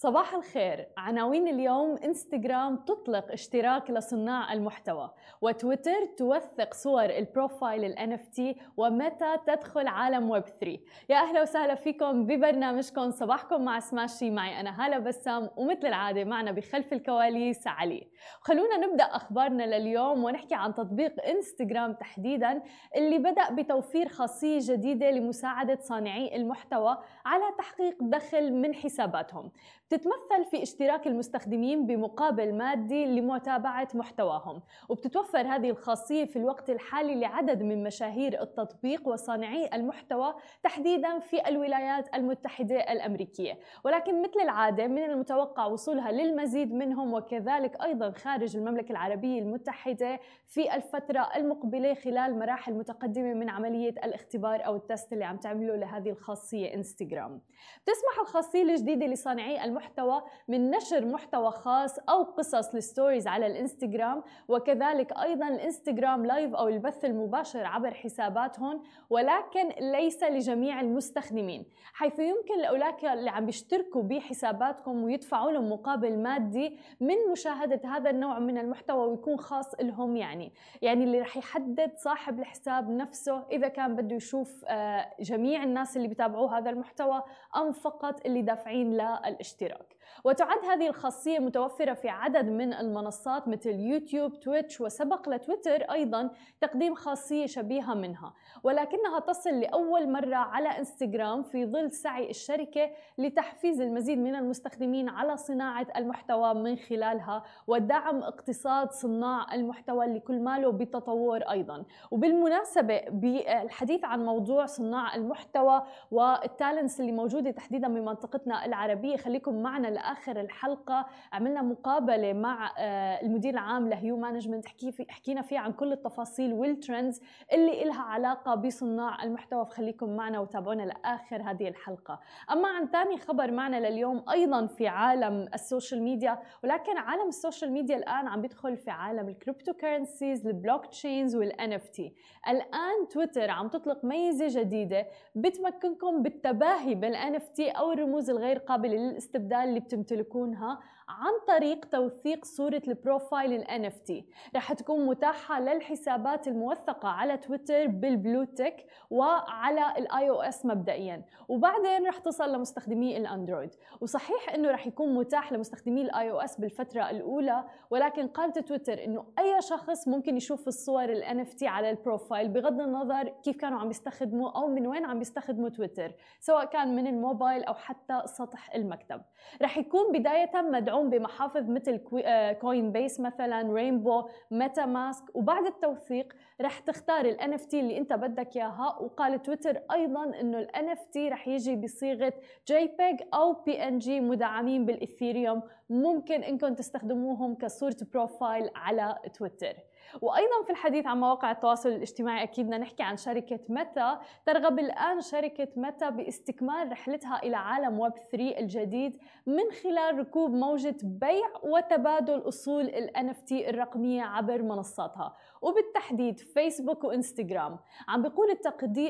صباح الخير. عناوين اليوم انستغرام تطلق اشتراك لصناع المحتوى وتويتر توثق صور البروفايل ال NFT ومتى تدخل عالم ويب 3 يا أهلا وسهلا فيكم ببرنامجكم. صباحكم مع سماشي. معي أنا هالة بسام ومثل العادة معنا بخلف الكواليس علي. خلونا نبدأ أخبارنا لليوم ونحكي عن تطبيق انستغرام تحديدا اللي بدأ بتوفير خاصية جديدة لمساعدة صانعي المحتوى على تحقيق دخل من حساباتهم. بتتمثل في اشتراك المستخدمين بمقابل مادي لمتابعة محتواهم. وبتتوفر هذه الخاصية في الوقت الحالي لعدد من مشاهير التطبيق وصانعي المحتوى تحديدا في الولايات المتحدة الأمريكية. ولكن مثل العادة من المتوقع وصولها للمزيد منهم وكذلك أيضا خارج المملكة العربية المتحدة في الفترة المقبلة خلال مراحل متقدمة من عملية الاختبار أو التست اللي عم تعمله لهذه الخاصية إنستغرام. بتسمح الخاصية الجديدة لصانعي المحتوى المحتوى من نشر محتوى خاص أو قصص للستوريز على الإنستغرام. وكذلك أيضا الإنستغرام لايف أو البث المباشر عبر حساباتهم. ولكن ليس لجميع المستخدمين حيث يمكن لأولاك اللي عم بيشتركوا بحساباتكم ويدفعوا لهم مقابل مادي من مشاهدة هذا النوع من المحتوى ويكون خاص لهم يعني. يعني اللي رح يحدد صاحب الحساب نفسه إذا كان بده يشوف جميع الناس اللي بيتابعوا هذا المحتوى أم فقط اللي دافعين للاشتراك. Irak. وتعد هذه الخاصية متوفرة في عدد من المنصات مثل يوتيوب تويتش وسبق لتويتر أيضا تقديم خاصية شبيهة منها. ولكنها تصل لأول مرة على إنستغرام في ظل سعي الشركة لتحفيز المزيد من المستخدمين على صناعة المحتوى من خلالها ودعم اقتصاد صناع المحتوى اللي كل ماله بتطور أيضا. وبالمناسبة بالحديث عن موضوع صناع المحتوى والتالنس اللي موجودة تحديدا بمنطقتنا العربية خليكم معنا لاخر الحلقة عملنا مقابلة مع المدير العام لهيو مانجمنت حكي في حكينا فيها عن كل التفاصيل والترندز اللي إلها علاقة بصناع المحتوى. فخليكم معنا وتابعونا لآخر هذه الحلقة. أما عن ثاني خبر معنا لليوم أيضا في عالم السوشيال ميديا ولكن عالم السوشيال ميديا الآن عم بيدخل في عالم الكريبتو كرنسيز البلوك تشينز والان اف تي الآن تويتر عم تطلق ميزة جديدة بتمكنكم بالتباهي بالان اف تي أو الرموز الغير قابلة للاستبدال اللي تمتلكونها. عن طريق توثيق صورة البروفايل ال NFT رح تكون متاحة للحسابات الموثقة على تويتر بالبلو تيك وعلى الاي أو اس مبدئيا. وبعدين رح تصل لمستخدمي الأندرويد. وصحيح إنه رح يكون متاح لمستخدمي الاي أو اس بالفترة الأولى ولكن قالت تويتر إنه أي شخص ممكن يشوف الصور ال NFT على البروفايل بغض النظر كيف كانوا عم يستخدموا أو من وين عم يستخدموا تويتر سواء كان من الموبايل أو حتى سطح المكتب. رح يكون بداية مدعوم بمحافظ مثل كوين بيس مثلا رينبو ميتا ماسك وبعد التوثيق رح تختار ال NFT اللي انت بدك إياها. وقال تويتر أيضا إنه ال NFT رح يجي بصيغة JPEG أو PNG مدعمين بالاثيريوم ممكن إنكم تستخدموهم كصورة بروفايل على تويتر. وأيضا في الحديث عن مواقع التواصل الاجتماعي أكيد بدنا نحكي عن شركة ميتا. ترغب الآن شركة ميتا باستكمال رحلتها إلى عالم ويب 3 الجديد من خلال ركوب موجة بيع وتبادل أصول ال NFT الرقمية عبر منصاتها. وبالتحديد فيسبوك وإنستغرام. عم بيقول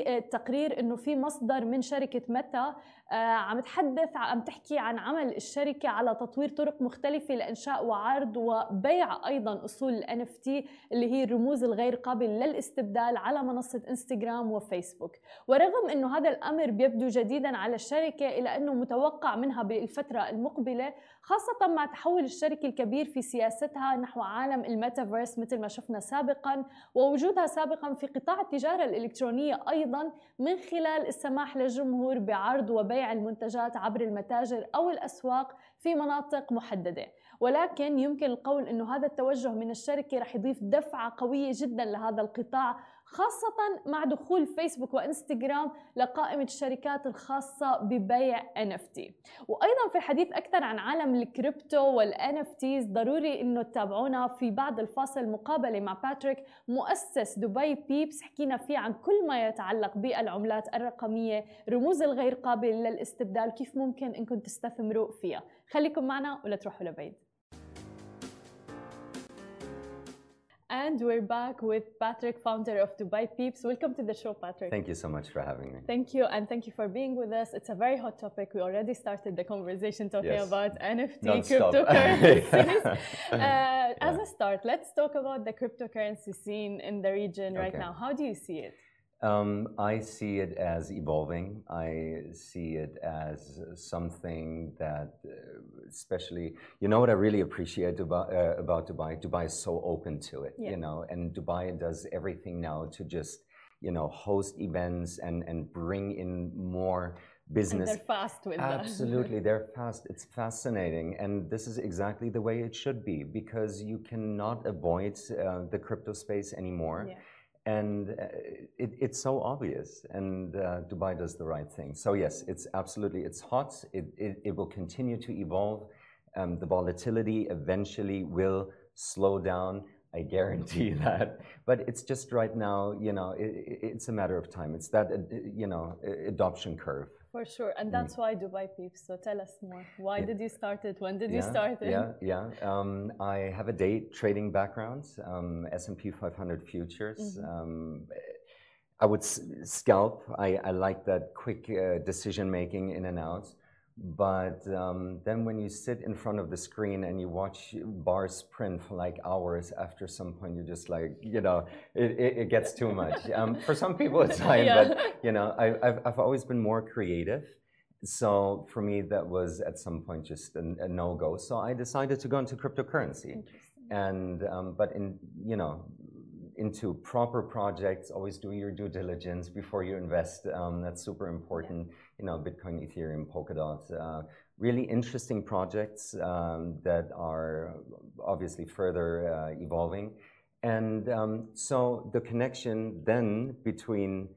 التقرير إنه في مصدر من شركة ميتا عم تحدث عم تحكي عن عمل الشركة على تطوير طرق مختلفة لإنشاء وعرض وبيع أيضا أصول ال NFT اللي هي الرموز الغير قابلة للاستبدال على منصة إنستغرام وفيسبوك. ورغم إنه هذا الأمر بيبدو جديدا على الشركة إلى إنه متوقع منها بالفترة المقبلة خاصة مع تحول الشركة الكبير في سياستها نحو عالم الميتافيرس مثل ما شفنا سابقا ووجودها سابقا في قطاع التجارة الإلكترونية أيضا من خلال السماح للجمهور بعرض وبيع المنتجات عبر المتاجر أو الأسواق في مناطق محددة. ولكن يمكن القول أنه هذا التوجه من الشركة رح يضيف دفعة قوية جدا لهذا القطاع خاصة مع دخول فيسبوك وإنستغرام لقائمة الشركات الخاصة ببيع NFT وأيضا في الحديث أكثر عن عالم الكريبتو وال NFTs ضروري أنه تتابعونا في بعد الفاصل مقابلة مع باتريك مؤسس دبي بيبس حكينا فيه عن كل ما يتعلق بالعملات الرقمية رموز الغير قابلة للاستبدال كيف ممكن أنكم تستثمروا فيها. خليكم معنا ولا تروحوا لبعيد. And we're back with Patrick, founder of Dubai Peeps. Welcome to the show, Patrick. Thank you so much for having me. Thank you, and thank you for being with us. It's a very hot topic. We already started the conversation talking yes. about NFT, cryptocurrencies. uh, as a start, let's talk about the cryptocurrency scene in the region right okay. now. How do you see it? Um, I see it as evolving. I see it as something that, uh, especially, you know what I really appreciate about, uh, about Dubai? Dubai is so open to it, yeah. you know, and Dubai does everything now to just, you know, host events and, and bring in more business. And they're fast with Absolutely, they're fast. It's fascinating. And this is exactly the way it should be because you cannot avoid uh, the crypto space anymore. Yeah and uh, it, it's so obvious and uh, dubai does the right thing. So yes it's absolutely it's hot. It, it, it will continue to evolve. Um, the volatility eventually will slow down i guarantee that but it's just right now you know it's a matter of time it's that uh, you know adoption curve for sure, and that's mm. why Dubai Peeps. So tell us more. Why yeah. did you start it? When did yeah, you start it? Yeah, yeah. Um, I have a day trading background, um, S&P 500 futures. Mm -hmm. um, I would scalp. I, I like that quick uh, decision making in and out. But um, then when you sit in front of the screen and you watch bars print for like hours, after some point you're just like, you know, it, it, it gets too much. Um, for some people it's fine, yeah. but you know, I, have I've always been more creative. So for me, that was at some point just a, a no-go. So I decided to go into cryptocurrency. And, um, but in, you know, into proper projects, always do your due diligence before you invest. Um, that's super important. Yeah you know, Bitcoin, Ethereum, Polkadot, uh, really interesting projects um, that are obviously further uh, evolving. And um, so the connection then between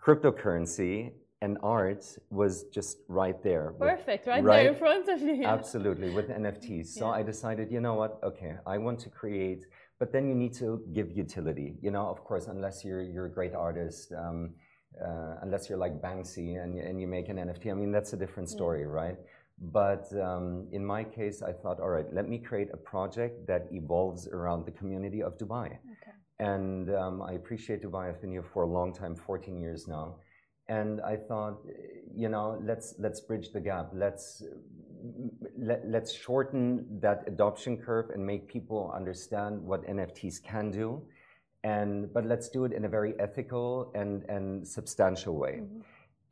cryptocurrency and art was just right there. Perfect, right, right, there in front of you. Absolutely, with NFTs. So yeah. I decided, you know what, okay, I want to create, but then you need to give utility. You know, of course, unless you're, you're a great artist, um, uh, unless you're like Banksy and, and you make an NFT. I mean, that's a different story, right? But um, in my case, I thought, all right, let me create a project that evolves around the community of Dubai. Okay. And um, I appreciate Dubai. I've been here for a long time, 14 years now. And I thought, you know, let's let's bridge the gap. Let's let, let's shorten that adoption curve and make people understand what NFTs can do and but let's do it in a very ethical and, and substantial way. Mm-hmm.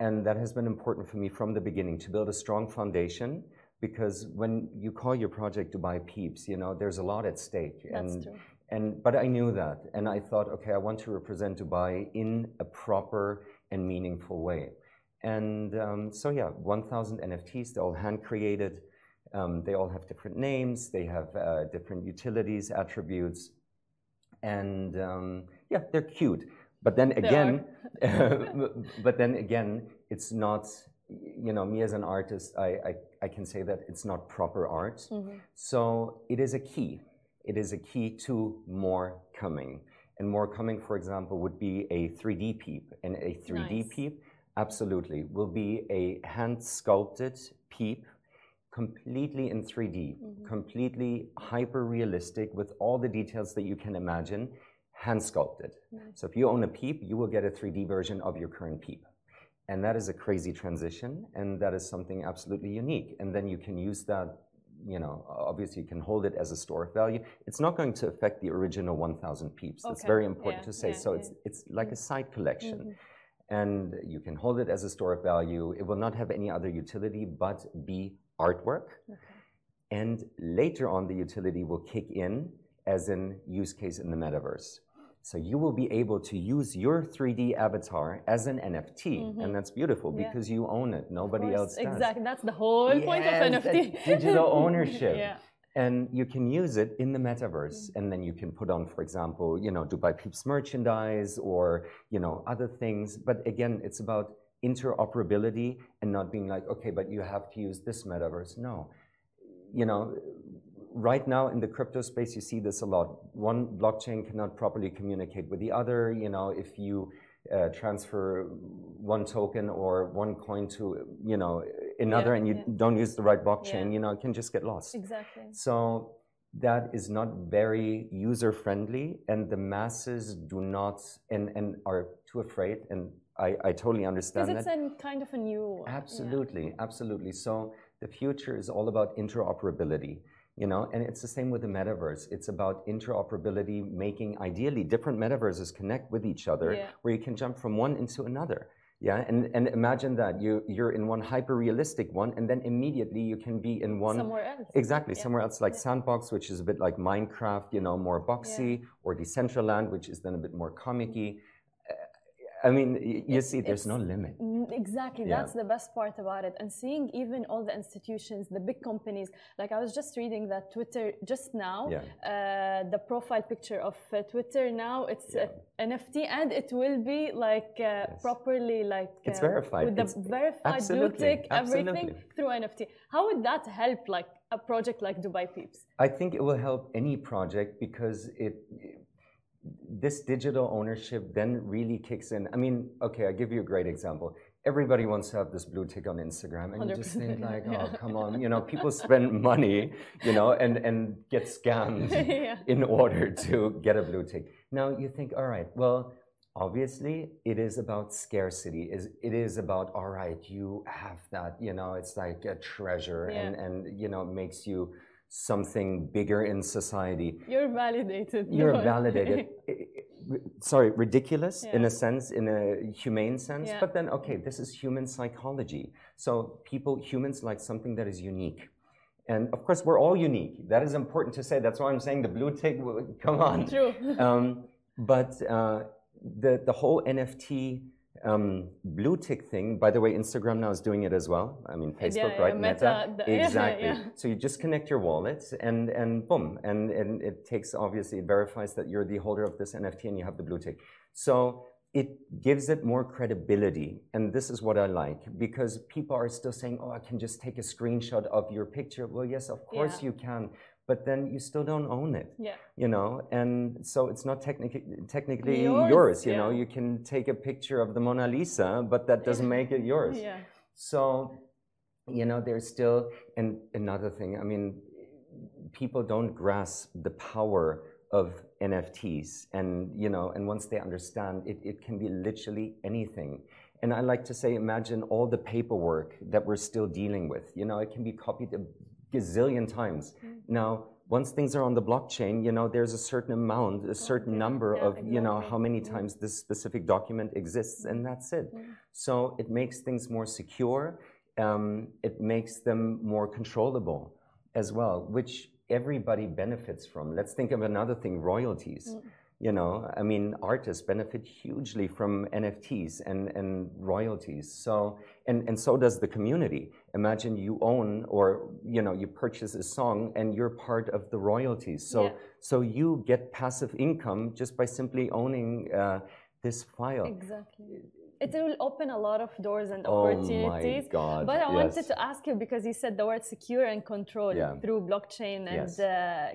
And that has been important for me from the beginning to build a strong foundation because when you call your project Dubai Peeps, you know, there's a lot at stake. That's and, true. And, but I knew that, and I thought, okay, I want to represent Dubai in a proper and meaningful way. And um, so, yeah, 1,000 NFTs, they're all hand created. Um, they all have different names, they have uh, different utilities, attributes, and um, yeah, they're cute. But then again, but then again, it's not. You know, me as an artist, I, I, I can say that it's not proper art. Mm-hmm. So it is a key. It is a key to more coming. And more coming, for example, would be a 3D peep. And a 3D nice. peep, absolutely, will be a hand sculpted peep completely in 3D, mm-hmm. completely hyper realistic with all the details that you can imagine, hand sculpted. So if you own a Peep, you will get a 3D version of your current Peep. And that is a crazy transition, and that is something absolutely unique. And then you can use that, you know, obviously you can hold it as a store of value. It's not going to affect the original 1,000 Peeps. Okay. That's very important yeah, to say. Yeah, so yeah. it's, it's like a side collection. Mm-hmm and you can hold it as a store of value. It will not have any other utility but be artwork. Okay. And later on, the utility will kick in as an use case in the metaverse. So you will be able to use your 3D avatar as an NFT, mm-hmm. and that's beautiful yeah. because you own it. Nobody else does. Exactly, that's the whole yes, point of NFT. digital ownership. yeah. And you can use it in the metaverse, mm-hmm. and then you can put on, for example, you know, Dubai Peeps merchandise or you know other things. But again, it's about interoperability and not being like, okay, but you have to use this metaverse. No. You know, right now in the crypto space, you see this a lot. One blockchain cannot properly communicate with the other. You know, if you uh, transfer one token or one coin to, you know, another yeah, and you yeah. don't use the right blockchain, yeah. you know, it can just get lost. Exactly. So that is not very user friendly and the masses do not and, and are too afraid and I, I totally understand Because that. it's a kind of a new. yeah. Absolutely, absolutely. So the future is all about interoperability, you know, and it's the same with the metaverse. It's about interoperability, making ideally different metaverses connect with each other, Yeah. where you can jump from one into another. Yeah, and, and imagine that you you're in one hyper realistic one, and then immediately you can be in one Somewhere else. Exactly, Yeah. somewhere else like Yeah. Sandbox, which is a bit like Minecraft, you know, more boxy, or Decentraland, which is then a bit more comic-y. I mean, you see, there's no limit. Exactly, Yeah. that's the best part about it. And seeing even all the institutions, the big companies, like I was just reading that Twitter just now, Yeah. uh, the profile picture of uh, Twitter now, it's Yeah. uh, NFT and it will be like uh, properly like It's uh, verified. with the It's- verified blue tick, everything through NFT. How would that help like a project like Dubai Peeps? I think it will help any project because it this digital ownership then really kicks in. I mean, okay, I'll give you a great example. Everybody wants to have this blue tick on Instagram, and you just think 100%, like, yeah. oh, come on, you know, people spend money, you know, and and get scammed Yeah. in order to get a blue tick. Now you think, all right, well, obviously it is about scarcity. Is it is about all right, you have that, you know, it's like a treasure, and Yeah. and you know, it makes you something bigger in society. You're validated. You're No. validated. Sorry, ridiculous in a sense, in a humane sense. Yeah. But then, okay, this is human psychology. So people, humans like something that is unique. And of course, we're all unique. That is important to say. That's why I'm saying the blue tick, come on. True. Um, but uh, the, the whole NFT um, blue tick thing, by the way, Instagram now is doing it as well. I mean, Facebook, yeah, right? Meta, yeah, exactly. yeah. So you just connect your wallet and, and boom. And, and it takes, obviously, it verifies that you're the holder of this NFT and you have the blue tick. So it gives it more credibility. And this is what I like because people are still saying, oh, I can just take a screenshot of your picture. Well, yes, of course you can. But then you still don't own it Yeah. you know? And so it's not technically technically Yours, yours, you know? You can take a picture of the mona lisa but that doesn't make it yours. Yeah. so you know there's still and another thing i mean people don't grasp the power of nfts and you know and once they understand it, it can be literally anything. And i like to say imagine all the paperwork that we're still dealing with. You know it can be copied a gazillion times. Now once things are on the blockchain you know there's a certain amount a certain number yeah, of you know how many Mhm. times this specific document exists and that's it. Mhm. so it makes things more secure um, it makes them more controllable as well which everybody benefits from. Let's think of another thing royalties. Mm. you know i mean artists benefit hugely from nfts and, and royalties. So and, and so does the community imagine you own or you know you purchase a song and you're part of the royalties so Yeah. so you get passive income just by simply owning uh, this file Exactly. It will open a lot of doors and opportunities. oh my god But I wanted to ask you because you said the word secure and control Yeah. through blockchain and Yes. uh,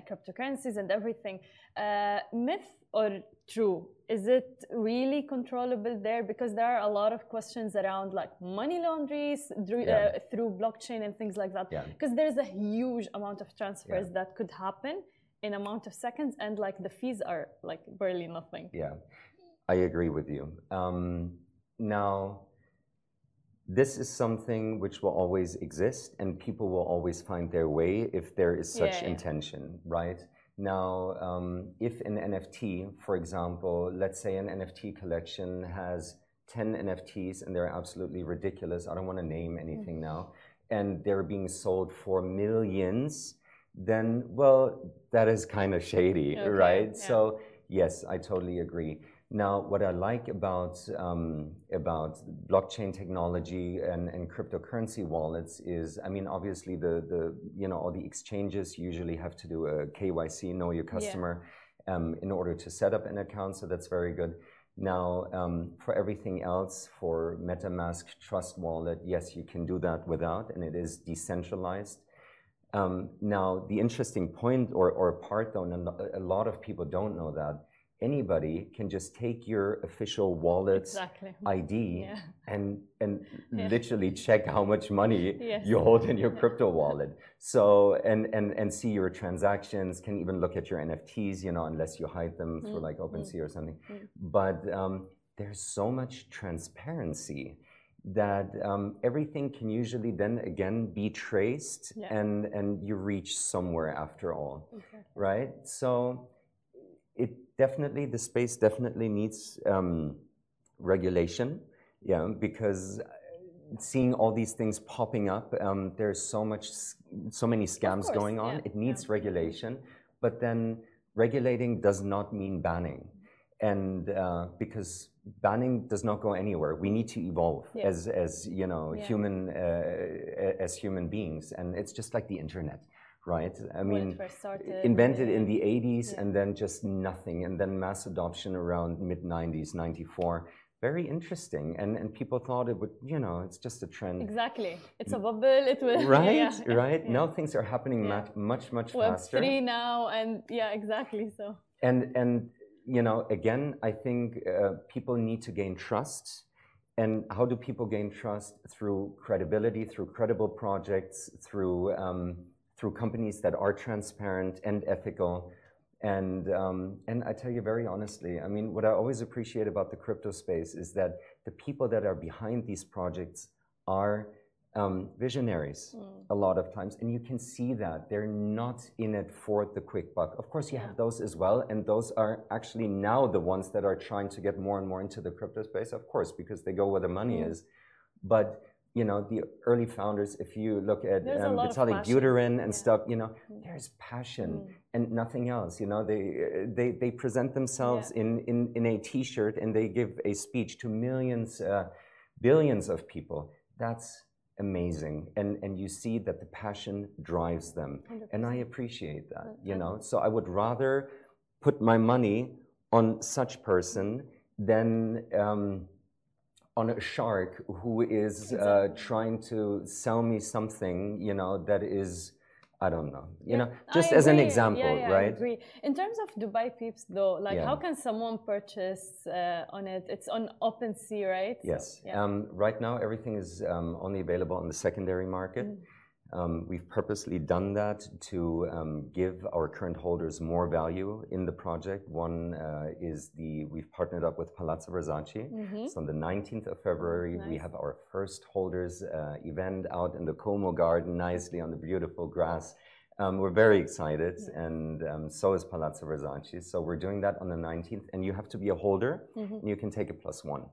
cryptocurrencies and everything. Uh, myth or true? Is it really controllable there? Because there are a lot of questions around like money laundries through, Yeah. uh, through blockchain and things like that. Yeah. Because there's a huge amount of transfers Yeah. that could happen in amount of seconds and like the fees are like barely nothing. Yeah, I agree with you. Um, now, this is something which will always exist, and people will always find their way if there is such Yeah, intention, right? Now, um, if an NFT, for example, let's say an NFT collection has 10 NFTs and they're absolutely ridiculous, I don't want to name anything now, and they're being sold for millions, then, well, that is kind of shady, Okay, right? yeah. So, yes, I totally agree. Now, what I like about um, about blockchain technology and, and cryptocurrency wallets is, I mean, obviously the the you know all the exchanges usually have to do a KYC, know your customer, um, in order to set up an account. So that's very good. Now, um, for everything else, for MetaMask Trust Wallet, yes, you can do that without, and it is decentralized. Um, now, the interesting point or, or part, though, and a lot of people don't know that, anybody can just take your official wallet Exactly. ID Yeah. and and Yeah. literally check how much money Yes. you hold in your crypto wallet. So and and and see your transactions. Can even look at your NFTs. You know, unless you hide them through Mm, like OpenSea or something. mm. But um, there's so much transparency that um, everything can usually then again be traced Yeah. and and you reach somewhere after all Exactly. right? So definitely, the space definitely needs um, regulation, yeah, because uh, seeing all these things popping up, um, there's so much, so many scams course, going on. yeah, It needs yeah. regulation, but then regulating does not mean banning, and uh, because banning does not go anywhere. We need to evolve Yeah. as, as you know, Yeah. human, uh, as human beings, and it's just like the internet. Right. I mean, it first started, invented in the 80s Yeah. and then just nothing and then mass adoption around mid 90s 94 very interesting and and people thought it would you know it's just a trend Exactly. It's a bubble. It will. right yeah, right yeah. now things are happening much much much Web faster three now, and yeah, exactly. So and and you know again i think uh, people need to gain trust and how do people gain trust through credibility through credible projects through um, through companies that are transparent and ethical. And um, and i tell you very honestly i mean what i always appreciate about the crypto space is that the people that are behind these projects are um, visionaries mm, a lot of times. And you can see that they're not in it for the quick buck. Of course you Yeah. have those as well. And those are actually now the ones that are trying to get more and more into the crypto space of course because they go where the money Mm. is. But you know the early founders if you look at um, lot of Vitalik passion. Buterin and Yeah. stuff you know Mm. there's passion Mm. and nothing else you know they they they present themselves Yeah. in, in in a t-shirt and they give a speech to millions uh, billions of people that's amazing and and you see that the passion drives them and I appreciate that, you know. So I would rather put my money on such person than um, on a shark who is uh, trying to sell me something, you know, that is, I don't know, you Yeah, know, I just as an example, yeah, yeah, right? I agree. In terms of Dubai Peeps, though, like how can someone purchase uh, on it? It's on OpenSea, right? So, Yes. yeah. Um, right now, everything is um, only available on the secondary market. Mm. Um, we've purposely done that to um, give our current holders more value in the project. One uh, is the we've partnered up with Palazzo Versace. Mhm. So on the 19th of February, we have our first holders uh, event out in the Como Garden, nicely on the beautiful grass. Um, we're very excited, and um, so is Palazzo Versace. So we're doing that on the 19th, and you have to be a holder, Mhm. and you can take a plus one.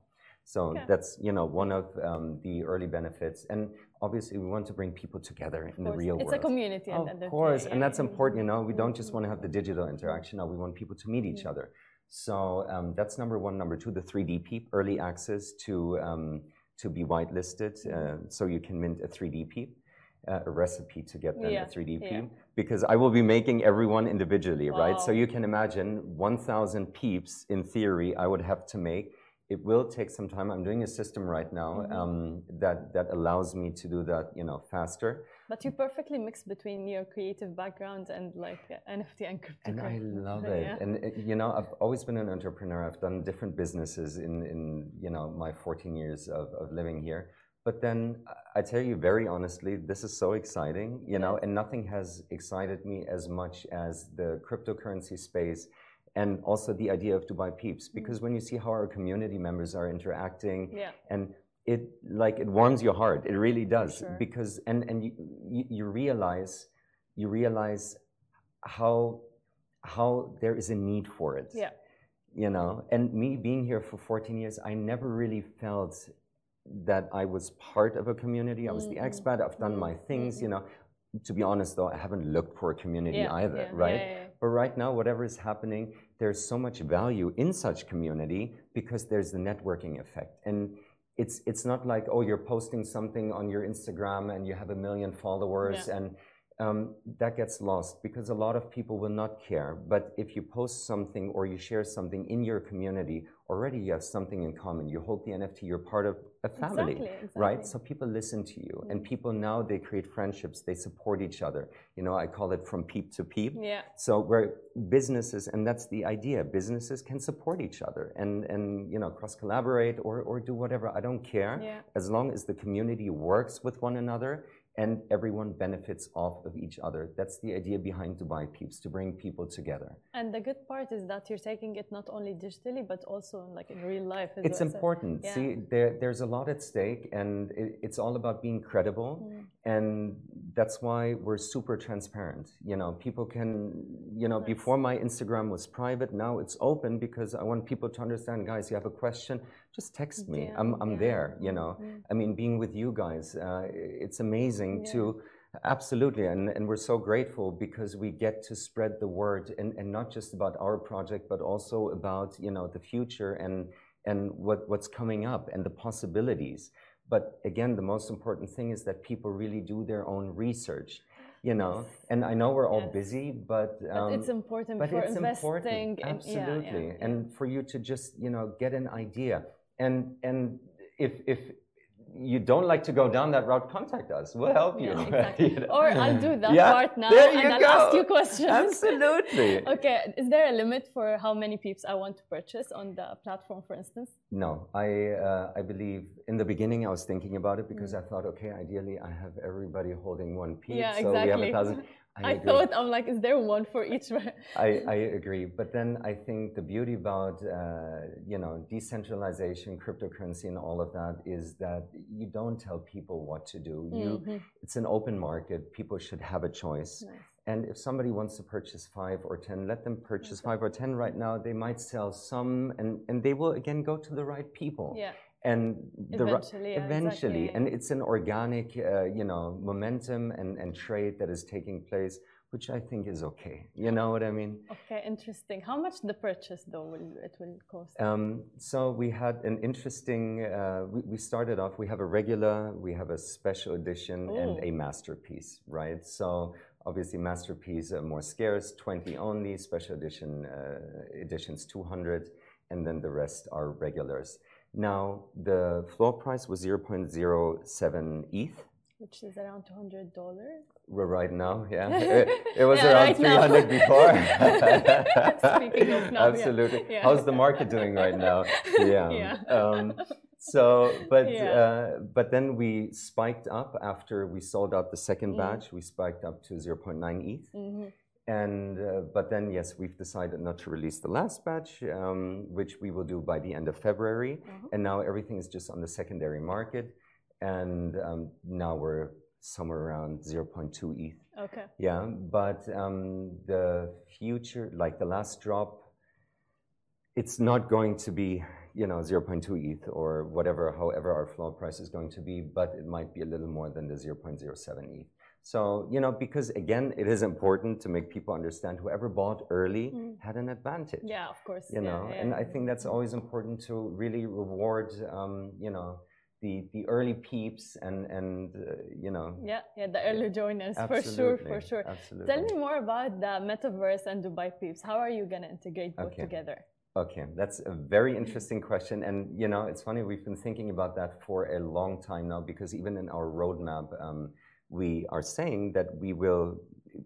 So Okay. that's you know one of um, the early benefits, and obviously we want to bring people together in the real It's world. It's a community. at the end Of the course, and that's important. You know, we don't just want to have the digital interaction. Now we want people to meet each Mm. other. So um, that's number one. Number two, the 3D peep, early access to um, to be whitelisted, Mm-hmm. uh, so you can mint a 3D peep, uh, a recipe to get then Yeah, a 3D yeah. peep. Because I will be making everyone individually, right? So you can imagine 1,000 peeps. In theory, I would have to make. It will take some time. I'm doing a system right now Mhm. um, that that allows me to do that, you know, faster. But you perfectly mix between your creative background and like NFT and cryptocurrency. And I love it. Yeah. And uh, you know, I've always been an entrepreneur. I've done different businesses in, in you know my 14 years of, of living here. But then I- I tell you very honestly, this is so exciting, you know, Yes. and nothing has excited me as much as the cryptocurrency space and also the idea of Dubai Peeps. Mm-hmm. Because when you see how our community members are interacting, Yeah. and it like it warms your heart. It really does. Sure. because and and you, you you realize you realize how how there is a need for it. Yeah. you know? And me being here for 14 years i never really felt that i was part of a community. I was the Mhm. expat. I've done my mm-hmm. things you mm-hmm. know? To be honest though i haven't looked for a community Yeah, either yeah, right? Yeah. But right now, whatever is happening, there's so much value in such community because there's the networking effect. And it's it's not like oh you're posting something on your Instagram and you have a million followers Yeah. and um, that gets lost because a lot of people will not care. But if you post something or you share something in your community already you have something in common. You hold the NFT, you're part of a family, Exactly, exactly. right? So people listen to you, and mm-hmm. people now they create friendships, they support each other. You know, I call it from peep to peep. Yeah. So where businesses, and that's the idea, businesses can support each other and, and you know, cross collaborate or, or do whatever. I don't care. Yeah. As long as the community works with one another and everyone benefits off of each other. That's the idea behind Dubai Peeps, to bring people together. And the good part is that you're taking it not only digitally but also like in real life. It's well. Important. yeah. See, there, there's a lot at stake, and it, it's all about being credible. Mm. And that's why we're super transparent. You know, people can, you know, Nice. before my Instagram was private, now it's open because I want people to understand, guys, you have a question, just text me. Yeah, I'm, I'm yeah. there, you know. Mhm. I mean, being with you guys, uh, it's amazing Yeah. to. Absolutely, and, and we're so grateful because we get to spread the word, and, and not just about our project, but also about you know the future and and what, what's coming up and the possibilities. But again, the most important thing is that people really do their own research, you know. And I know we're all Yes. busy, but But um, it's important but for it's investing. important, in- yeah, yeah, absolutely, yeah. and for you to just you know get an idea. And and if if you don't like to go down that route, contact us. We'll help you. Yeah, exactly. you know? Or I'll do that Yeah, part now and I'll go. ask you questions. Absolutely. okay, is there a limit for how many peeps I want to purchase on the platform, for instance? No, I uh, I believe in the beginning I was thinking about it because I thought, okay, ideally I have everybody holding one peep, Mm. Yeah, so we have a thousand. I, agree. thought I'm like, is there one for each? I, I agree, but then I think the beauty about uh, you know decentralization, cryptocurrency, and all of that is that you don't tell people what to do. You, Mhm. it's an open market. People should have a choice. Nice. And if somebody wants to purchase five or ten, let them purchase five or ten right now. They might sell some, and, and they will again go to the right people. Yeah, And the Eventually, yeah, eventually, exactly. and it's an organic, uh, you know, momentum and, and trade that is taking place, which I think is okay. You know what I mean? okay, interesting. How much the purchase though will it will cost? Um, so we had an interesting. Uh, we, we started off. We have a regular, we have a special edition, and a masterpiece, right? So obviously, masterpiece are more scarce, twenty only. Special edition uh, editions, two hundred, and then the rest are regulars. Now the floor price was zero point zero seven ETH. Which is around two hundred dollars. We're right now, yeah. It, it was Yeah, around right now. 300 before. Speaking of now. Absolutely. Yeah. How's the market doing right now? Yeah. Yeah. Um, so, but Yeah. uh, but then we spiked up after we sold out the second Mm. batch. We spiked up to 0.9 ETH. Mhm. And uh, but then yes, we've decided not to release the last batch, um, which we will do by the end of February. Uh-huh. And now everything is just on the secondary market, and um, now we're somewhere around 0.2 ETH. Okay. Yeah, but um, the future, like the last drop, it's not going to be, you know, 0.2 ETH or whatever, however our floor price is going to be, but it might be a little more than the 0.07 ETH. So, you know, because again, it is important to make people understand whoever bought early Mm. had an advantage. Yeah, of course. You yeah, know, yeah. and I think that's always important to really reward, um, you know, the, the early peeps and, and uh, you know, Yeah, yeah, the early joiners for sure, for sure. Absolutely. Tell me more about the metaverse and Dubai Peeps. How are you gonna integrate both Okay. together? Okay, that's a very interesting question. And, you know, it's funny, we've been thinking about that for a long time now because even in our roadmap, um, we are saying that we will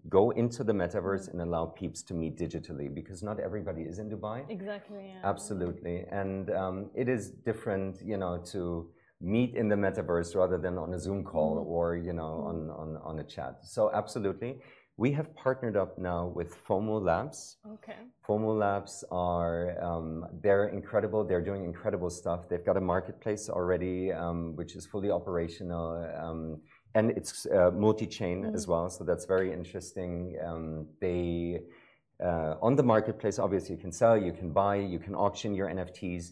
go into the metaverse and allow peeps to meet digitally because not everybody is in Dubai. Exactly. Yeah. Absolutely. And um, it is different, you know, to meet in the metaverse rather than on a Zoom call Mhm. or, you know, on, on, on a chat. So, absolutely. We have partnered up now with FOMO Labs. Okay. FOMO Labs are, um, they're incredible. They're doing incredible stuff. They've got a marketplace already, um, which is fully operational. And it's uh, multi-chain as well, so that's very interesting. Um, they, uh, on the marketplace, obviously you can sell, you can buy, you can auction your NFTs.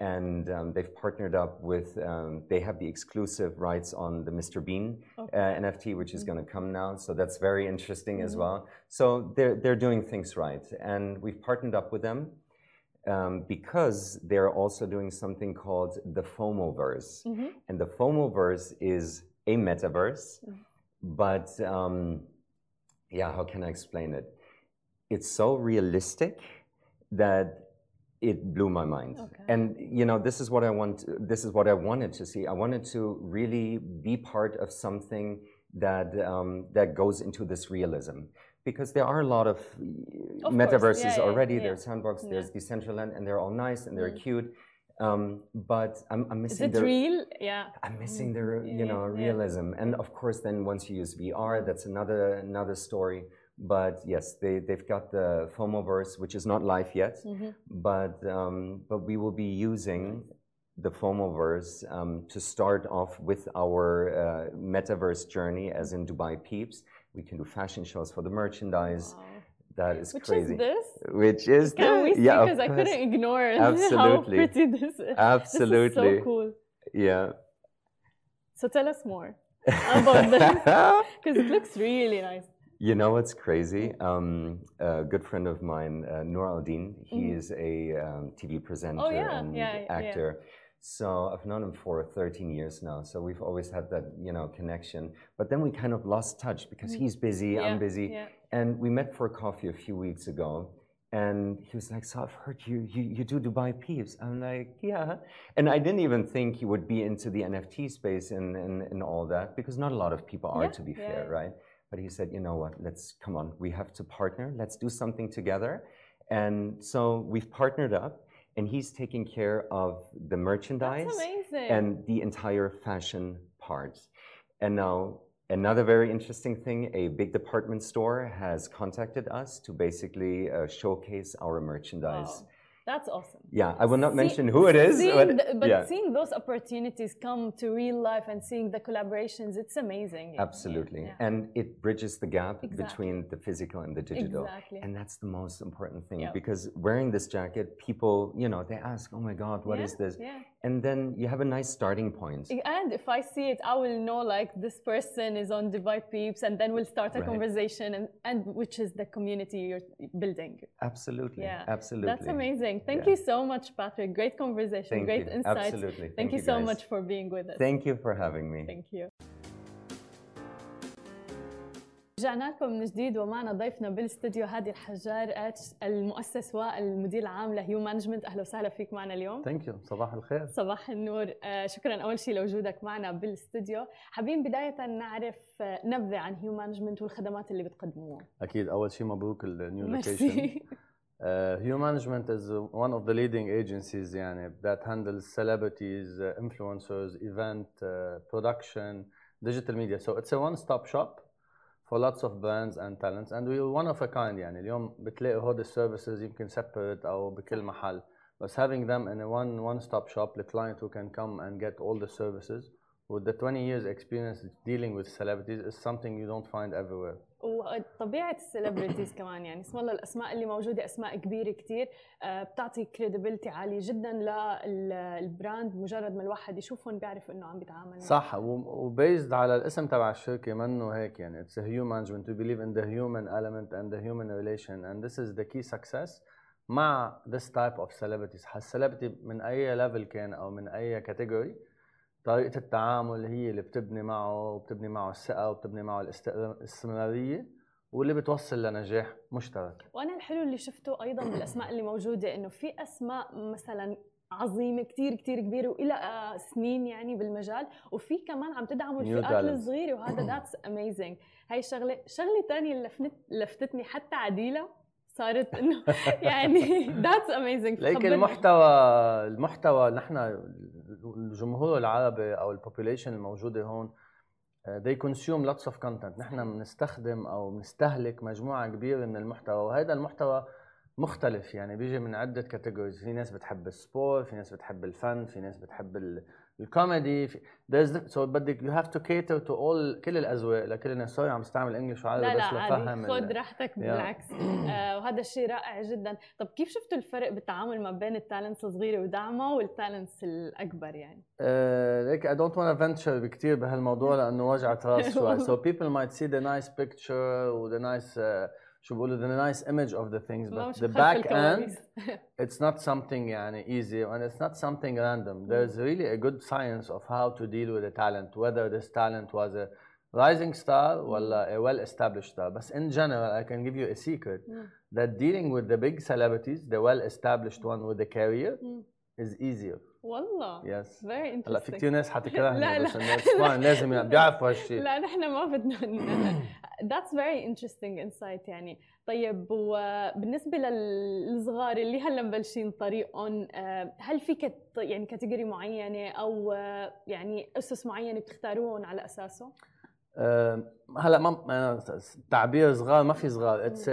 And um, they've partnered up with, um, they have the exclusive rights on the Mr. Bean Okay. uh, NFT, which is going to come now. So that's very interesting as Mhm. well. So they're, they're doing things right. And we've partnered up with them um, because they're also doing something called the FOMOverse. Mhm. And the FOMOverse is a metaverse, Mhm. but um, yeah, how can I explain it? It's so realistic that it blew my mind. Okay. And you know, this is what I want. This is what I wanted to see. I wanted to really be part of something that um, that goes into this realism, because there are a lot of, course. metaverses Yeah, yeah, already. yeah. There's Sandbox, there's Yeah. Decentraland, and they're all nice and they're Mm. cute. Um, but I'm, I'm Is missing it the real? Yeah. I'm missing the Mm, you know yeah, yeah. realism, and of course, then once you use VR, that's another another story. But yes, they they've got the FOMOverse, which is not live yet, Mhm. but um, but we will be using the FOMOverse um, to start off with our uh, metaverse journey, as in Dubai Peeps. We can do fashion shows for the merchandise. Wow. That is Which crazy. is this? Which is Can we the- see? yeah, Because I couldn't ignore Absolutely. how pretty this is. Absolutely. This is so cool. Yeah. So tell us more about this. Because it looks really nice. You know what's crazy? Um, a good friend of mine, uh, Noor Aldin, he Mhm. is a um, TV presenter Oh, yeah, and yeah, yeah. actor. So I've known him for 13 years now. So we've always had that, you know, connection. But then we kind of lost touch because Mhm. he's busy, I'm Yeah, busy. And we met for coffee a few weeks ago. And he was like, So I've heard you, you, you do Dubai Peeps. I'm like, Yeah. And I didn't even think he would be into the NFT space and, and, and all that because not a lot of people are, Yeah, to be yeah, fair, right? But he said, You know what? Let's come on. We have to partner. Let's do something together. And so we've partnered up. And he's taking care of the merchandise and the entire fashion part. And now, another very interesting thing a big department store has contacted us to basically uh, showcase our merchandise. Wow. That's awesome. Yeah, I will not See- mention who it is, Seeing but, the- but yeah, seeing those opportunities come to real life and seeing the collaborations, it's amazing. Absolutely. yeah. And it bridges the gap Exactly. between the physical and the digital. Exactly. And that's the most important thing Yep. because wearing this jacket, people, you know, they ask, oh my God, what is Yeah, this? Yeah. And then you have a nice starting point. And if I see it, I will know like this person is on Dubai Peeps, and then we'll start a Right. conversation, and, and which is the community you're building. Absolutely. Yeah. Absolutely. That's amazing. Thank Yeah. you so much, Patrick. Great conversation, Thank great you. insights. Absolutely. Thank, you, so guys. much for being with us. Thank you for having me. Thank you. رجعنا لكم من جديد ومعنا ضيفنا بالاستديو هادي الحجار اتش المؤسس والمدير العام لهيو مانجمنت أهلا وسهلا فيك معنا اليوم ثانك يو صباح الخير صباح النور آه، شكرا أول شيء لوجودك معنا بالاستديو حابين بداية نعرف آه، نبذة عن هيو مانجمنت والخدمات اللي بتقدموها أكيد أول شيء مبروك النيو لوكيشن ميرسي هيو مانجمنت is one of the leading agencies يعني that handles celebrities uh, influencers event uh, production digital media so it's a one stop shop for lots of brands and talents and we one of a kind يعني اليوم بتلاقي هود السيرفيسز يمكن separate او بكل محل بس having them in a one one stop shop the client who can come and get all the services with the 20 years experience dealing with celebrities is something you don't find everywhere. وطبيعة السليبرتيز كمان يعني اسم الله الأسماء اللي موجودة أسماء كبيرة كتير آه، بتعطي كريديبيلتي عالية جدا للبراند مجرد ما الواحد يشوفهم بيعرف إنه عم بيتعامل صح وبيزد على الاسم تبع الشركة منه هيك يعني اتس هيو مانجمنت we believe in the human element and the human relation and this is the key success مع this type of celebrities. السليبرتي من أي ليفل كان أو من أي كاتيجوري طريقة التعامل هي اللي بتبني معه وبتبني معه الثقة وبتبني معه الاست- الاستمرارية واللي بتوصل لنجاح مشترك. وأنا الحلو اللي شفته أيضا بالاسماء اللي موجودة إنه في أسماء مثلا عظيمة كتير كتير كبيرة وإلى سنين يعني بالمجال وفي كمان عم تدعموا الفئات. الصغيرة وهذا ذاتس اميزنج هاي الشغله شغلة ثانية اللي لفتتني حتى عديلة صارت إنه يعني ذاتس اميزنج ليك المحتوى المحتوى نحن الجمهور العربي أو البوبوليشن الموجودة هون uh, they consume lots of content. نحن بنستخدم أو بنستهلك مجموعة كبيرة من المحتوى وهذا المحتوى مختلف. يعني بيجي من عدة كاتيجوريز في ناس بتحب السبور في ناس بتحب الفن في ناس بتحب الكوميدي في there's the- so بدك you have to cater to all كل الأذواق لكل الناس. سوري عم بستعمل انجلش وعربي لا لا بس لفهم خذ ال- راحتك بالعكس. آه وهذا الشيء رائع جدا. طب كيف شفتوا الفرق بالتعامل ما بين التالنتس الصغيرة ودعمها والتالنتس الأكبر يعني؟ آه، ليك I don't want to venture كثير بهالموضوع لأنه وجعة راس شوي. So people might see the nice picture و the nice uh, شو بقولوا the nice image of the things ما but مش the خلف back end الكواليس. it's not something يعني easy and it's not something random there's really a good science of how to deal with a talent whether this talent was a rising star ولا a well established star بس in general I can give you a secret مم. that dealing with the big celebrities the well established one with the career مم. is easier والله. Yes. Very interesting هلأ في كثير ناس لا، حتكرهني لا. بس انه fine لازم بيعرفوا هالشيء لا نحن ما بدنا That's very interesting insight يعني. طيب وبالنسبة للصغار اللي هلا مبلشين طريقهم آه، هل في كت يعني كاتيجوري معينة أو آه، يعني أسس معينة بتختاروهم على أساسه؟ آه، هلأ ما- تعبير صغار ما في صغار. اتس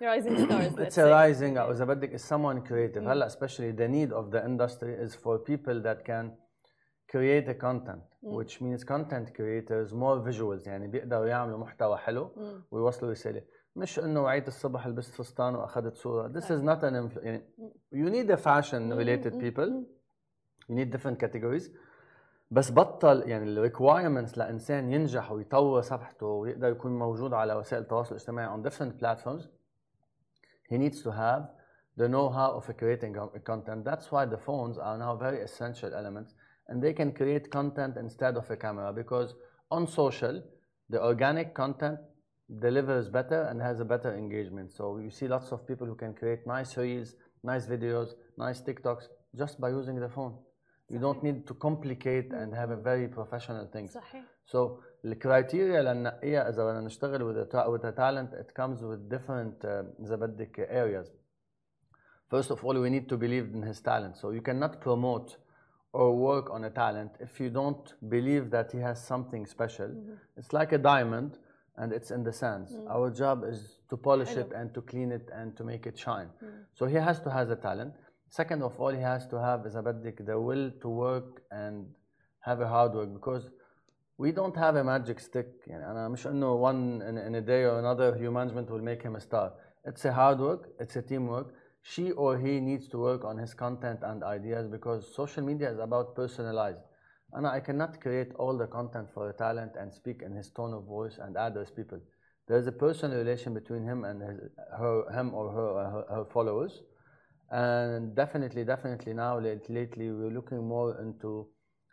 Rising stars It's a say. rising أو اذا بدك is someone creative Mm. هلا especially the need of the industry is for people that can create a content Mm. which means content creators more visuals يعني بيقدروا يعملوا محتوى حلو مم. ويوصلوا رساله مش انه وعيت الصبح لبست فستان واخذت صوره this is not an يعني you need a fashion related people you need different categories بس بطل يعني الريكوايرمنتس لانسان ينجح ويطور صفحته ويقدر يكون موجود على وسائل التواصل الاجتماعي on different platforms he needs to have the know-how of creating content. That's why the phones are now very essential elements and they can create content instead of a camera because on social, the organic content delivers better and has a better engagement. So you see lots of people who can create nice reels, nice videos, nice TikToks just by using the phone. You don't need to complicate and have a very professional thing. صحيح So الكرايتيريا لننقيها اذا بدنا نشتغل with a, ta- with a talent it comes with different uh, اذا بدك areas. First of all we need to believe in his talent. So you cannot promote or work on a talent if you don't believe that he has something special. It's like a diamond and it's in the sands. Our job is to polish حلو. it and to clean it and to make it shine. So he has to have a talent. Second of all, he has to have إذا بدك the will to work and have a hard work because we don't have a magic stick. يعني أنا مش إنه one in, in a day or another human management will make him a star. It's a hard work. It's a teamwork. She or he needs to work on his content and ideas because social media is about personalized. And I cannot create all the content for a talent and speak in his tone of voice and address people. There's a personal relation between him and his, her, him or her, her, her followers. And definitely, definitely now late- lately we're looking more into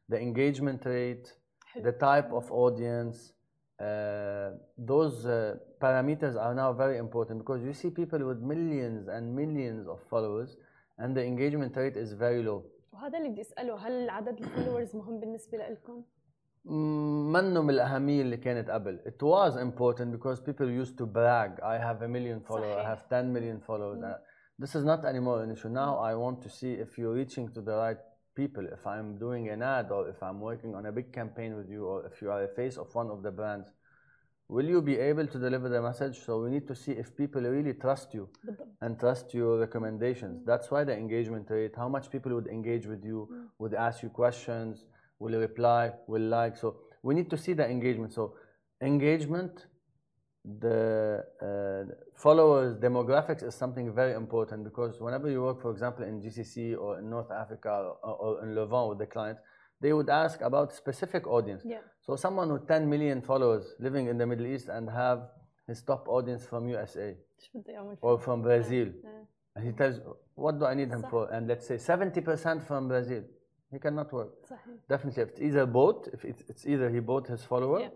the engagement rate, حلو. the type of audience. Uh, those uh, parameters are now very important because you see people with millions and millions of followers and the engagement rate is very low. وهذا اللي بدي اساله هل عدد الفولورز مهم بالنسبه لكم؟ منه من الأهمية اللي كانت قبل. It was important because people used to brag. I have a million followers. I صحيح. have 10 million followers. Uh, this is not anymore an issue. Now I want to see if you're reaching to the right people. If I'm doing an ad or if I'm working on a big campaign with you or if you are a face of one of the brands, will you be able to deliver the message? So we need to see if people really trust you and trust your recommendations. Mm-hmm. That's why the engagement rate, how much people would engage with you, mm. would ask you questions, will reply, will like. So we need to see the engagement. So engagement the uh, followers demographics is something very important because whenever you work, for example, in GCC or in North Africa or, in Levant with the client, they would ask about specific audience. Yeah. So someone with 10 million followers living in the Middle East and have his top audience from USA or from Brazil. Yeah. And he tells, what do I need him for? And let's say 70% from Brazil. He cannot work. Definitely, it's either bought, if it's, it's either he bought his follower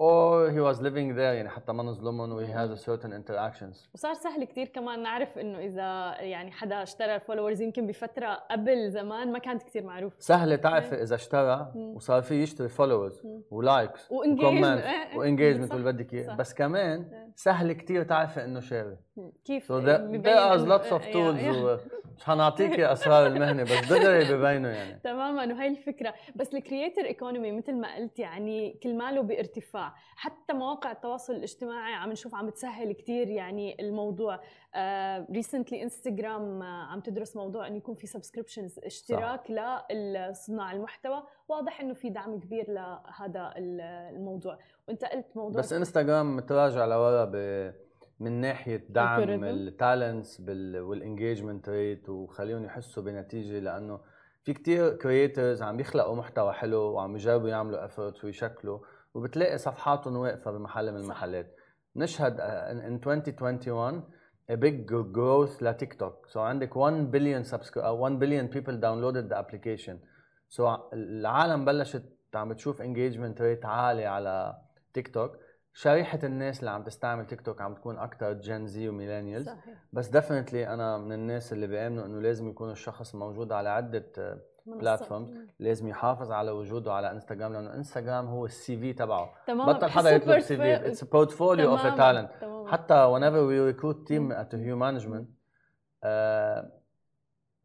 or he was living there يعني حتى ما نظلمهم he has a certain interactions. وصار سهل كتير كمان نعرف إنه إذا يعني حدا اشترى الفولورز يمكن بفترة قبل زمان ما كانت كتير معروف سهلة تعرفي إذا اشترى وصار فيه يشتري followers ولايكس إيه، إيه. وانجيجمنت صح. واللي بدك. إياه بس كمان سهل كتير تعرفي إنه شاري كيف So there, there are lots of يا- tools يا. ومش حنعطيكي أسرار المهنة بس دغري ببينوا يعني. تماما وهي الفكرة. بس الكرييتر ايكونومي مثل ما قلت يعني كل ماله بارتفاع. حتى مواقع التواصل الاجتماعي عم نشوف عم تسهل كثير يعني الموضوع. ريسنتلي انستغرام عم تدرس موضوع إنه يكون في سبسكريبشنز اشتراك لصناع المحتوى. واضح إنه في دعم كبير لهذا ال- الموضوع. وأنت قلت موضوع بس انستغرام متراجع لورا ب من ناحية دعم. التالنتس والانجيجمنت ريت وخليهم يحسوا بنتيجة لأنه في كتير كرييترز عم يخلقوا محتوى حلو وعم يجربوا يعملوا افورت ويشكلوا وبتلاقي صفحاتهم واقفة بمحل من. المحلات نشهد in in 2021 a big growth لتيك توك so عندك 1 billion subscri- uh, 1 billion people downloaded the application so ع- العالم بلشت عم بتشوف engagement rate عالي على تيك توك شريحة الناس اللي عم تستعمل تيك توك عم تكون أكثر جين زي وميلينيالز صحيح. بس ديفنتلي أنا من الناس اللي بيآمنوا إنه لازم يكون الشخص موجود على عدة منصات. platforms. لازم يحافظ على وجوده على انستغرام لأنه انستغرام هو السي في تبعه. تمام. بطل حدا يطلب سي في اتس بورتفوليو اوف تالنت حتى whenever we recruit team at Hue Management, uh,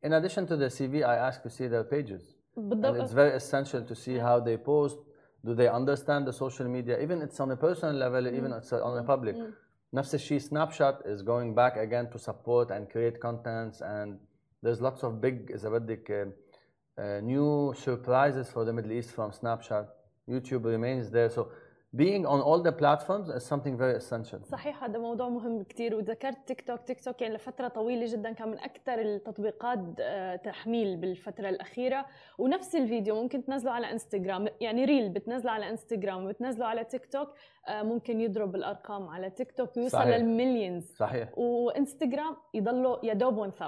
in addition to the CV, I ask to see their pages. And it's بالضبط very essential to see how they post. Do they understand the social media? Even it's on a personal level, even it's on a public. مم. نفس الشيء Snapchat is going back again to support and create contents and there's lots of big إذا بدك uh, uh, new surprises for the Middle East from Snapchat. YouTube remains there. So being on all the platforms is something very essential. صحيح هذا موضوع مهم كثير وذكرت تيك توك تيك توك يعني لفترة طويلة جدا كان من أكثر التطبيقات آه، تحميل بالفترة الأخيرة. ونفس الفيديو ممكن تنزله على انستغرام يعني ريل بتنزله على انستغرام وبتنزله على تيك توك آه، ممكن يضرب الأرقام على تيك توك ويوصل. للمليونز صحيح. وإنستغرام يضله يا دوب 1000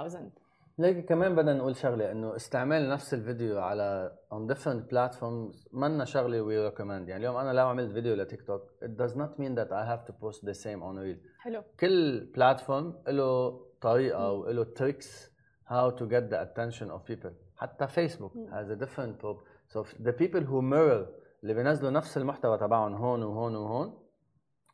ليك كمان بدنا نقول شغلة إنه استعمال نفس الفيديو على on different platforms منا شغلة we recommend. يعني اليوم أنا لو عملت فيديو لتيك توك it does not mean that I have to post the same on reel. حلو. كل بلاتفورم له طريقة وله tricks how to get the attention of people. حتى فيسبوك has a different probe so the people who mirror اللي بينزلوا نفس المحتوى تبعهم هون وهون وهون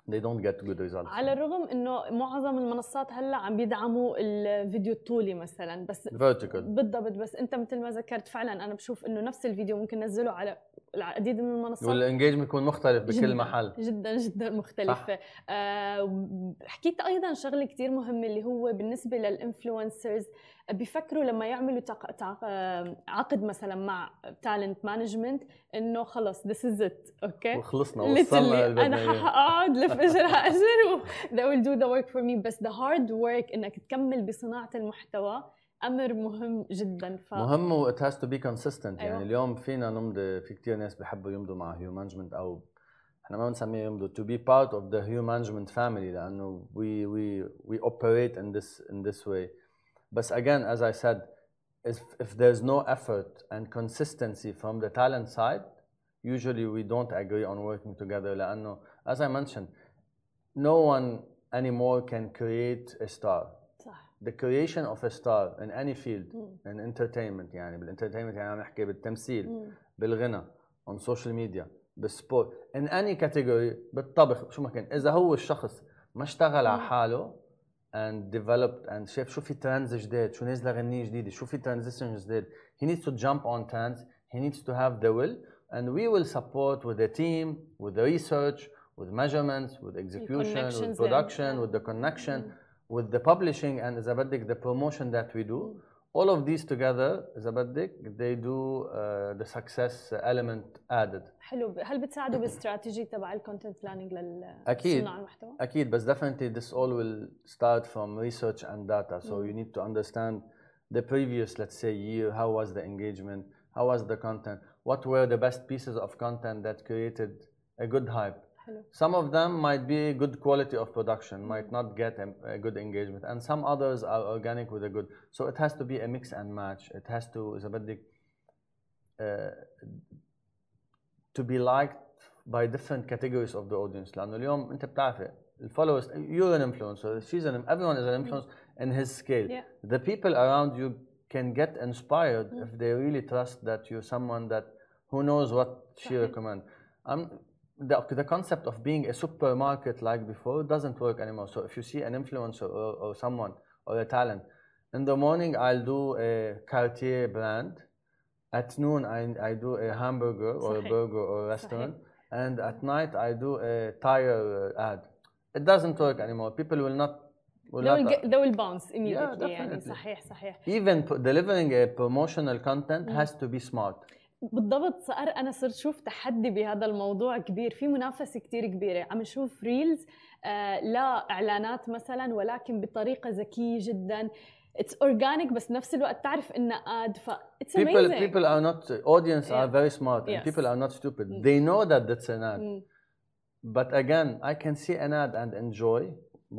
they don't get good results. على الرغم إنه معظم المنصات هلأ عم بيدعموا الفيديو الطولي مثلا بس vertical. بالضبط بس أنت مثل ما ذكرت فعلا أنا بشوف إنه نفس الفيديو ممكن ننزله على العديد من المنصات. والانجيجمنت يكون مختلف بكل جداً محل. جدا جدا مختلفة آه حكيت أيضا شغلة كثير مهمة اللي هو بالنسبة للانفلونسرز بيفكروا لما يعملوا تق... تق... آه، عقد مثلا مع تالنت مانجمنت إنه خلص ذس از ات أوكي؟ وخلصنا وصلنا أنا. حقعد لفجر اجر و they will do the work for me بس the hard work إنك تكمل بصناعة المحتوى. أمر مهم جدا ف مهم و it has to be consistent أيوة. يعني اليوم فينا نمضي في كثير ناس بيحبوا يمضوا مع هيو مانجمنت أو إحنا ما بنسميه يمضوا to be part of the Hue Management family لأنه we we we operate in this in this way but again as I said if if there's no effort and consistency from the talent side usually we don't agree on working together لأنه as I mentioned no one anymore can create a star the creation of a star in any field مم. in entertainment يعني بالانترتينمنت يعني عم نحكي بالتمثيل مم. بالغنى on social media بالسبورت in any category بالطبخ شو ما كان اذا هو الشخص ما اشتغل على مم. حاله and developed and شاف شو في ترندز جداد شو نازله غنية جديدة شو في transition جداد he needs to jump on trends he needs to have the will and we will support with the team with the research with measurements with execution connections with and- production yeah. with the connection مم. with the publishing and إذا بدك the promotion that we do all of these together إذا بدك they do uh, the success element added حلو هل بتساعدوا بالاستراتيجي تبع الكونتنت بلاننج أكيد. لصناع المحتوى؟ أكيد بس definitely this all will start from research and data so you need to understand the previous let's say year how was the engagement how was the content what were the best pieces of content that created a good hype حلو Some of them might be good quality of production, might not get a, a good engagement, and some others are organic with a good. So it has to be a mix and match. It has to إذا بدك uh, to be liked by different categories of the audience. لأنه اليوم أنت بتعرفي الفولورز you're an influencer, she's an everyone is an influencer in his scale. Yeah. The people around you can get inspired if they really trust that you're someone that who knows what she صحيح. recommend. Um, the, the concept of being a supermarket like before doesn't work anymore. So if you see an influencer or, or someone or a talent, in the morning I'll do a Cartier brand. At noon I, I do a hamburger or a صحيح. burger or a restaurant. And at night I do a tire uh, ad. It doesn't work anymore. People will not. Will they will, not get, they will bounce immediately يعني definitely. صحيح صحيح even p- delivering a promotional content has to be smart. بالضبط صار أنا صرت شوف تحدي بهذا الموضوع كبير في منافسه كتير كبيره عم نشوف ريلز آه لا اعلانات مثلا ولكن بطريقه ذكيه جدا اتس اورجانيك بس نفس الوقت تعرف انها اد ف اتس People, amazing people are not. Audience are Yeah. very smart, and Yes. people are not stupid. They know that that's an ad. مم. But again, I can see an ad and enjoy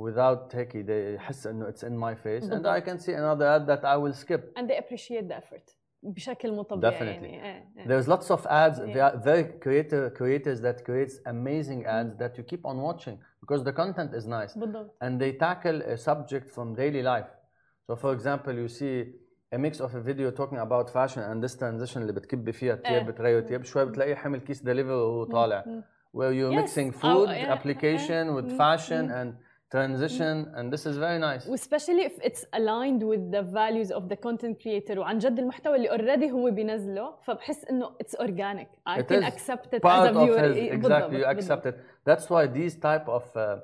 without taking the يحس انه it's in my face, and I can see another ad that I will skip. and they appreciate the effort بشكل مو طبيعي Definitely. يعني إيه، إيه. There's lots of ads, Yeah. there are very creator, creators that creates amazing ads that you keep on watching because the content is nice بالضبط and they tackle a subject from daily life. So for example, you see a mix of a video talking about fashion and this transition اللي بتكبي فيها إيه. التياب بتغير التياب شوي بتلاقيه حمل كيس دليفري وهو طالع مم. where you're Yes. mixing أو- food yeah. application with Mm. fashion Mm. and transition and this is very nice. especially if it's aligned with the values of the content creator وعن جد المحتوى اللي already هو بينزله فبحس انه it's organic I It can is accept it as part a of viewer his, إيه، exactly you بالضبط، accept بالضبط. it that's why these type of uh,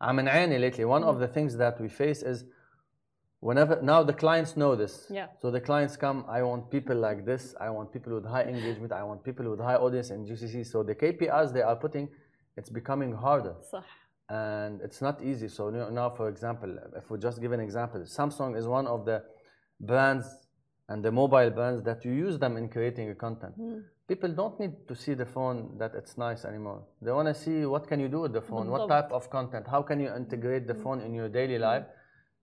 عم نعاني lately one of the things that we face is whenever now the clients know this Yeah. so the clients come I want people like this I want people with high engagement I want people with high audience in GCC so the KPIs they are putting it's becoming harder صح and it's not easy. So now, for example, if we just give an example, Samsung is one of the brands and the mobile brands that you use them in creating a content. Mm. People don't need to see the phone that it's nice anymore. They want to see what can you do with the phone, what type of content, how can you integrate the phone in your daily life.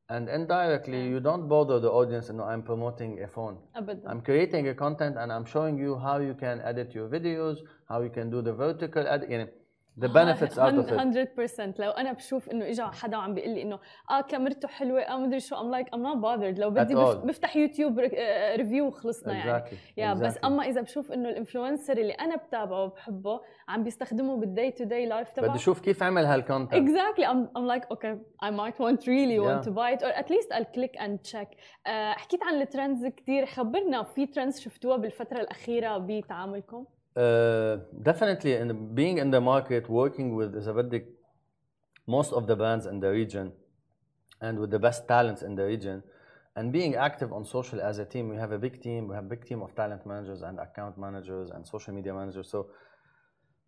And indirectly, you don't bother the audience. No, I'm promoting a phone. I'm creating a content and I'm showing you how you can edit your videos, how you can do the vertical. يعني the benefits out of it. 100% لو أنا بشوف إنه اجى حدا وعم بيقول لي إنه آه كاميرته حلوة آه مدري شو ام لايك ام نوت bothered لو بدي. بفتح يوتيوب ريفيو وخلصنا يعني Exactly. يا بس exactly. أما إذا بشوف إنه الانفلونسر اللي أنا بتابعه وبحبه عم بيستخدمه بالداي تو داي لايف تبعه بدي أشوف كيف عمل هالكونتنت Exactly. I'm, I'm like, okay, I might want really want Yeah. to buy it or at least I'll click and check. Uh, حكيت عن الترندز كثير خبرنا في ترندز شفتوها بالفترة الأخيرة بتعاملكم؟ Uh, definitely, and being in the market, working with most of the brands in the region, and with the best talents in the region, and being active on social as a team. We have a big team. We have a big team of talent managers and account managers and social media managers. So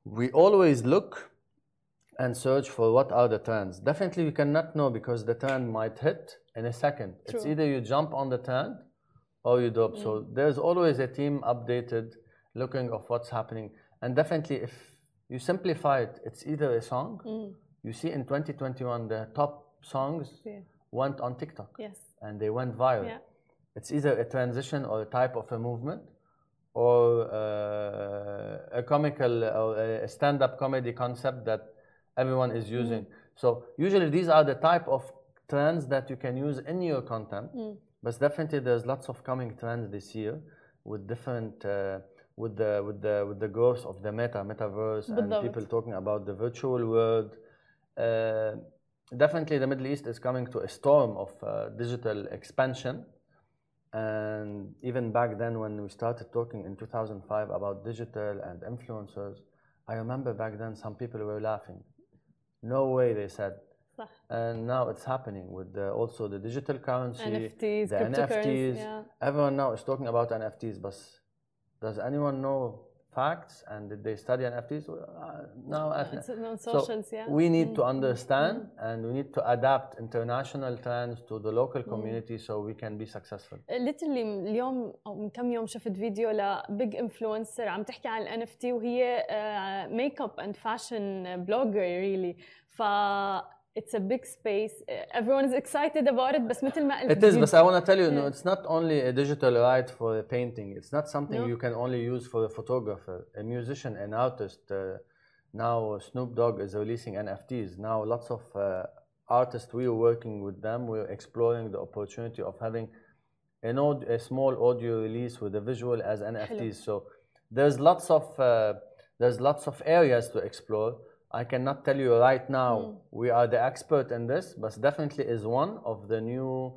we always look and search for what are the trends. Definitely, we cannot know because the trend might hit in a second. True. It's either you jump on the trend or you drop. Mm. So there's always a team updated looking of what's happening and definitely if you simplify it it's either a song Mm. you see in 2021 the top songs Yeah. went on tiktok Yes. and they went viral Yeah. it's either a transition or a type of a movement or uh, a comical or a stand-up comedy concept that everyone is using so usually these are the type of trends that you can use in your content Mm. but definitely there's lots of coming trends this year with different uh, with the with the with the growth of the meta metaverse and بالضبط. people talking about the virtual world uh, definitely the middle east is coming to a storm of uh, digital expansion and even back then when we started talking in 2005 about digital and influencers i remember back then some people were laughing no way they said صح. and now it's happening with the, also the digital currency NFTs, the cryptocurrencies. NFTs. Yeah. Everyone now is talking about NFTs, but does anyone know facts and did they study NFTs? Well, Uh, no, I- It's on so socials, yeah. we need to Mm. understand and we need to adapt international trends to the local community so we can be successful. literally اليوم او من كم يوم شفت فيديو لبيج انفلونسر عم تحكي عن الان اف تي وهي ميك اب اند فاشن بلوجر ريلي ف it's a big space everyone is excited about it بس مثل ما قلت It is, but I want to tell you, no, Yeah. it's not only a digital right for a painting. It's not something No. you can only use for a photographer, a musician, an artist. Uh, now Snoop Dogg is releasing NFTs. Now lots of uh, artists we are working with them. We're exploring the opportunity of having an aud- a small audio release with a visual as NFTs. So there's lots of uh, there's lots of areas to explore. I cannot tell you right now mm. we are the expert in this, but definitely is one of the new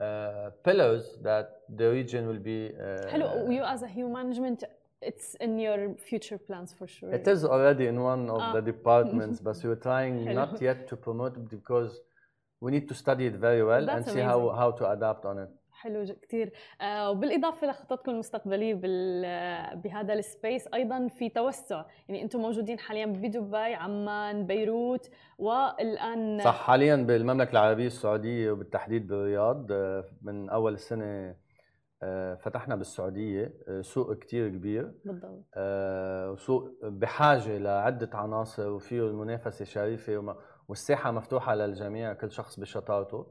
uh, pillars that the region will be. Uh, Hello, you as a Hue Management, it's in your future plans for sure. It is already in one of ah. the departments, but we're trying not yet to promote because we need to study it very well That's and see amazing. how, how to adapt on it. حلو كتير. آه وبالإضافة لخططكم المستقبلية آه، بهذا السبيس أيضا في توسع. يعني أنتم موجودين حاليا بدبي عمان بيروت والآن صح حاليا بالمملكة العربية السعودية وبالتحديد بالرياض. آه، من أول السنة آه، فتحنا بالسعودية. سوق كتير كبير. بالضبط. وسوق بحاجة لعدة عناصر وفيه المنافسة شريفة والساحة مفتوحة للجميع كل شخص بشطارته.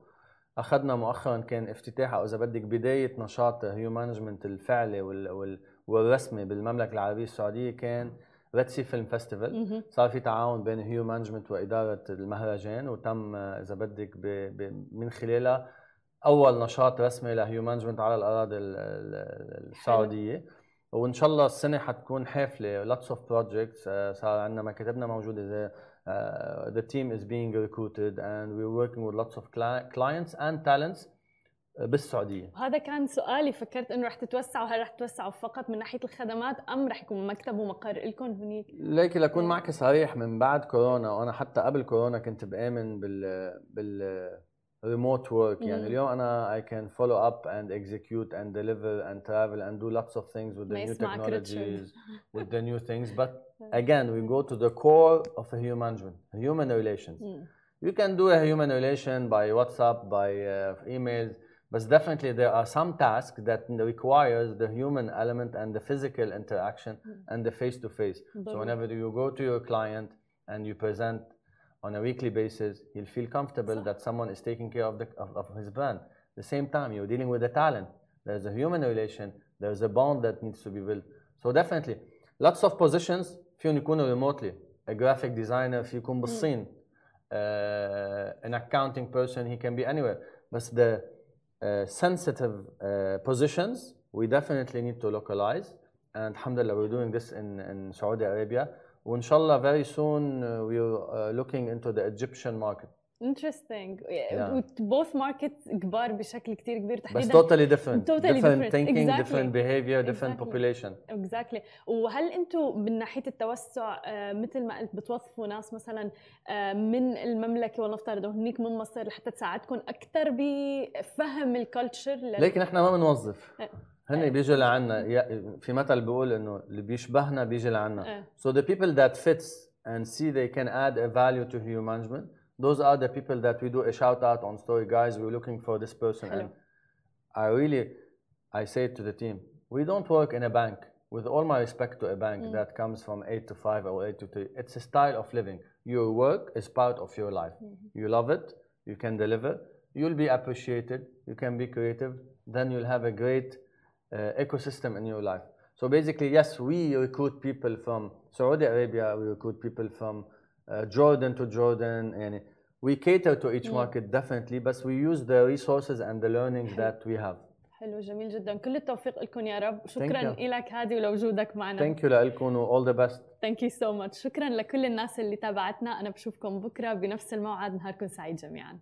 أخذنا مؤخرا كان افتتاح أو إذا بدك بداية نشاط هيو مانجمنت الفعلي وال وال والرسمي بالمملكة العربية السعودية كان ريد سي فيلم فيستيفال صار في تعاون بين هيو مانجمنت وإدارة المهرجان وتم إذا بدك من خلالها أول نشاط رسمي لهيو مانجمنت على الأراضي السعودية. وإن شاء الله السنة حتكون حافلة لوتس اوف بروجكتس صار عندنا مكاتبنا موجوده زي the team is being recruited and we're working with lots of clients and talents بالسعوديه وهذا كان سؤالي فكرت انه رح تتوسعوا هل رح تتوسعوا فقط من ناحيه الخدمات ام رح يكون مكتب ومقر لكم هنيك ليك لكون معك صريح من بعد كورونا وانا حتى قبل كورونا كنت بامن بال بال remote work يعني اليوم انا I can follow up and execute and deliver and travel and do lots of things with the new technologies with the new things but Mm-hmm. again we go to the core of a human human relations mm. you can do a human relation by WhatsApp by uh, emails but definitely there are some tasks that requires the human element and the physical interaction mm. and the face to face so whenever you go to your client and you present on a weekly basis, he'll feel comfortable that someone is taking care of, the, of, of, his brand. At the same time, you're dealing with a talent. There's a human relation. There's a bond that needs to be built. So definitely, lots of positions فيهم يكونوا remotely. A graphic designer في يكون بالصين. Uh, an accounting person, he can be anywhere. But the uh, sensitive uh, positions, we definitely need to localize. And alhamdulillah, we're doing this in, in Saudi Arabia. وان شاء الله very soon uh, we're uh, looking into the Egyptian market. Interesting. Yeah. Both markets كبار بشكل كتير كبير تحديدا بس totally different. Totally different different. thinking, Exactly. different behavior, different Exactly. population. Exactly. وهل أنتم من ناحيه التوسع آه، مثل ما قلت بتوظفوا ناس مثلا آه، من المملكه ولنفترض هنيك من مصر لحتى تساعدكم أكثر بفهم الكالتشر لكن إحنا ما بنوظف. إيه. هن بيجوا لعنا في مثل بيقول انه اللي بيشبهنا بيجي لعنا. إيه. So the people that fits and see they can add a value to human management, those are the people that we do a shout out on story guys. We're looking for this person. Hello. And I really, I say to the team, we don't work in a bank. With all my respect to a bank that comes from eight to five or eight to three, it's a style of living. Your work is part of your life. You love it. You can deliver. You'll be appreciated. You can be creative. Then you'll have a great uh, ecosystem in your life. So basically, yes, we recruit people from Saudi Arabia, we recruit people from Jordan to Jordan, and we cater to each market definitely, but we use the resources and the learnings that we have. حلو جميل جدا كل التوفيق لكم يا رب شكرا you. لك هادي ولوجودك معنا Thank you لكم و all the best. ثانك يو سو ماتش شكرا لكل الناس اللي تابعتنا انا بشوفكم بكره بنفس الموعد نهاركم سعيد جميعا